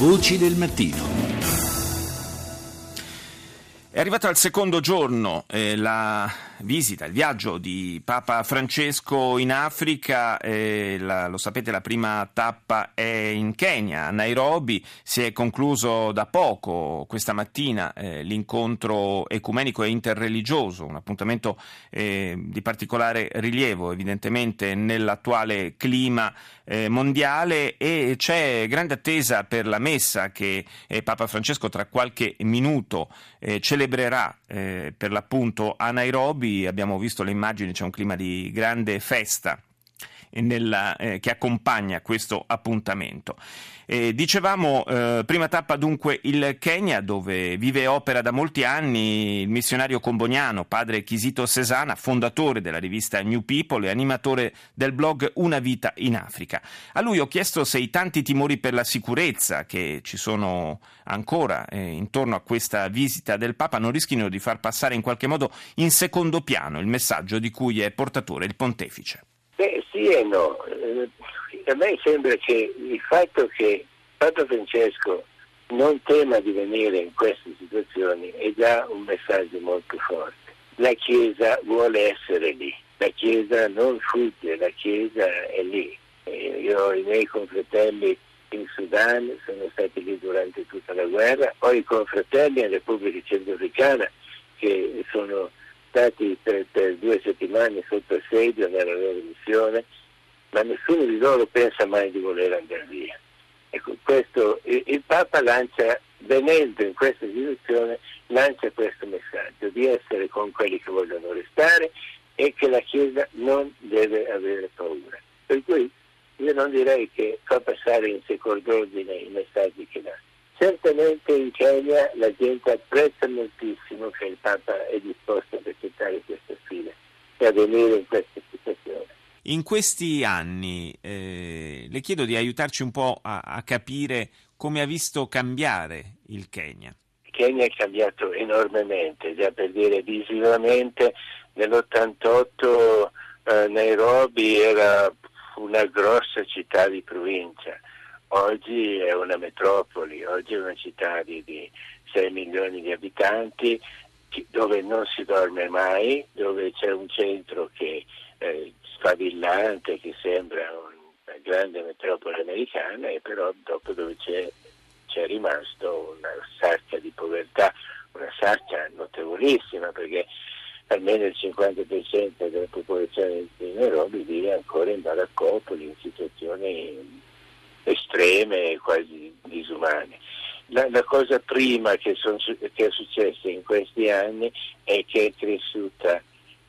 Voci del mattino. È arrivato al secondo giorno eh, la visita, il viaggio di Papa Francesco in Africa, eh, la, lo sapete la prima tappa è in Kenya, a Nairobi, si è concluso da poco questa mattina eh, l'incontro ecumenico e interreligioso, un appuntamento eh, di particolare rilievo evidentemente nell'attuale clima eh, mondiale. E c'è grande attesa per la messa che eh, Papa Francesco tra qualche minuto celebrerà per l'appunto a Nairobi abbiamo visto le immagini, c'è un clima di grande festa nella, eh, che accompagna questo appuntamento. Eh, dicevamo, eh, prima tappa dunque il Kenya, dove vive e opera da molti anni il missionario comboniano, padre Chisito Sesana, fondatore della rivista New People e animatore del blog Una vita in Africa. A lui ho chiesto se i tanti timori per la sicurezza che ci sono ancora eh, intorno a questa visita del Papa non rischino di far passare in qualche modo in secondo piano il messaggio di cui è portatore il pontefice. Beh, sì e no. Eh, a me sembra che il fatto che Papa Francesco non tema di venire in queste situazioni è già un messaggio molto forte. La Chiesa vuole essere lì, la Chiesa non fugge, la Chiesa è lì. Io ho i miei confratelli in Sudan, sono stati lì durante tutta la guerra, ho i confratelli in Repubblica Centroafricana che sono stati per, per due settimane sotto assedio nella loro missione, ma nessuno di loro pensa mai di voler andare via. Ecco, questo, il, il Papa lancia, venendo in questa situazione, lancia questo messaggio di essere con quelli che vogliono restare e che la Chiesa non deve avere paura. Per cui io non direi che fa passare in secondo ordine i messaggi che dà. In Kenya la gente apprezza moltissimo che il Papa è disposto ad accettare questa sfida e a venire in questa situazione. In questi anni eh, le chiedo di aiutarci un po' a, a, capire come ha visto cambiare il Kenya. Il Kenya è cambiato enormemente, già per dire visivamente nell'88 eh, Nairobi era una grossa città di provincia Oggi è una metropoli, oggi è una città di, di 6 milioni di abitanti dove non si dorme mai, dove c'è un centro che è sfavillante, che sembra una grande metropoli americana e però dopo dove c'è, c'è rimasto una sacca di povertà, una sacca notevolissima perché almeno il 50% della popolazione di Nairobi vive ancora in baraccopoli, in situazioni estreme e quasi disumane. La, la cosa prima che, son, che, è successa in questi anni è che è cresciuta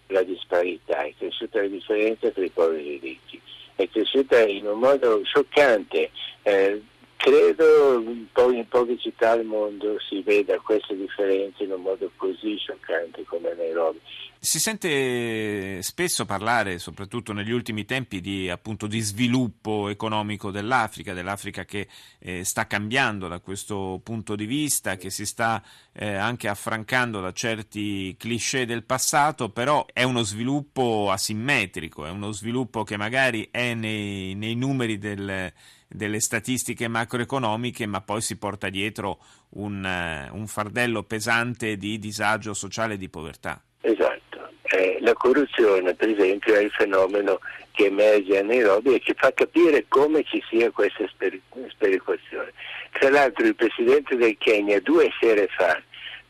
la disparità, è cresciuta la differenza tra i poveri e i ricchi, è cresciuta in un modo scioccante. Eh, credo in, po- in poche città al mondo si veda questa differenza in un modo così scioccante come Nairobi. Si sente spesso parlare, soprattutto negli ultimi tempi, di, appunto, di sviluppo economico dell'Africa, dell'Africa che eh, sta cambiando da questo punto di vista, che si sta eh, anche affrancando da certi cliché del passato, però è uno sviluppo asimmetrico, è uno sviluppo che magari è nei, nei numeri del, delle statistiche macroeconomiche, ma poi si porta dietro un, uh, un fardello pesante di disagio sociale e di povertà. Esatto. Eh, la corruzione, per esempio, è il fenomeno che emerge a Nairobi e che fa capire come ci sia questa sperequazione. Tra l'altro il presidente del Kenya due sere fa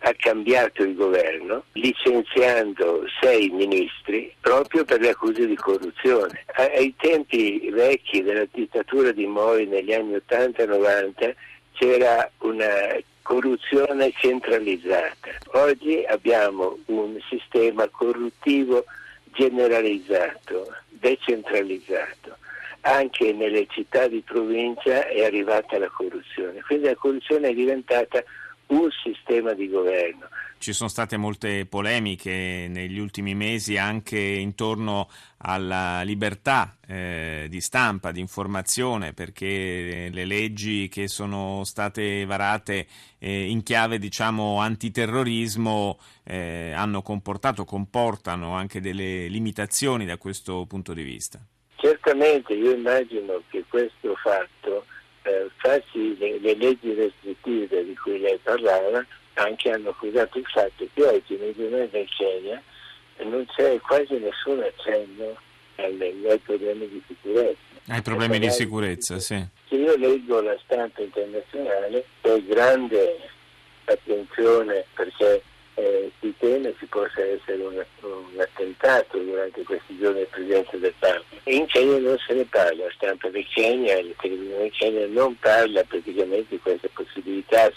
ha cambiato il governo licenziando sei ministri proprio per le accuse di corruzione. Ai tempi vecchi della dittatura di Moi negli anni 80 e 90 c'era una corruzione centralizzata. Oggi abbiamo un sistema corruttivo generalizzato, decentralizzato. Anche nelle città di provincia è arrivata la corruzione, quindi la corruzione è diventata un sistema di governo. Ci sono state molte polemiche negli ultimi mesi anche intorno alla libertà eh, di stampa, di informazione, perché le leggi che sono state varate eh, in chiave diciamo antiterrorismo eh, hanno comportato, comportano anche delle limitazioni da questo punto di vista. Certamente io immagino che questo fatto eh, farsi le, le, leggi restrittive parlava anche hanno accusato il fatto che oggi nei giornali del Kenya non c'è quasi nessun accenno ai, ai problemi di sicurezza. Ai problemi di sicurezza, sì. Se io leggo la stampa internazionale c'è grande attenzione perché eh, si teme ci possa essere un, un, attentato durante questi giorni del Presidente del Papa. In Kenya non se ne parla, la stampa del Kenya, la televisione del Kenya non parla praticamente di questa possibilità.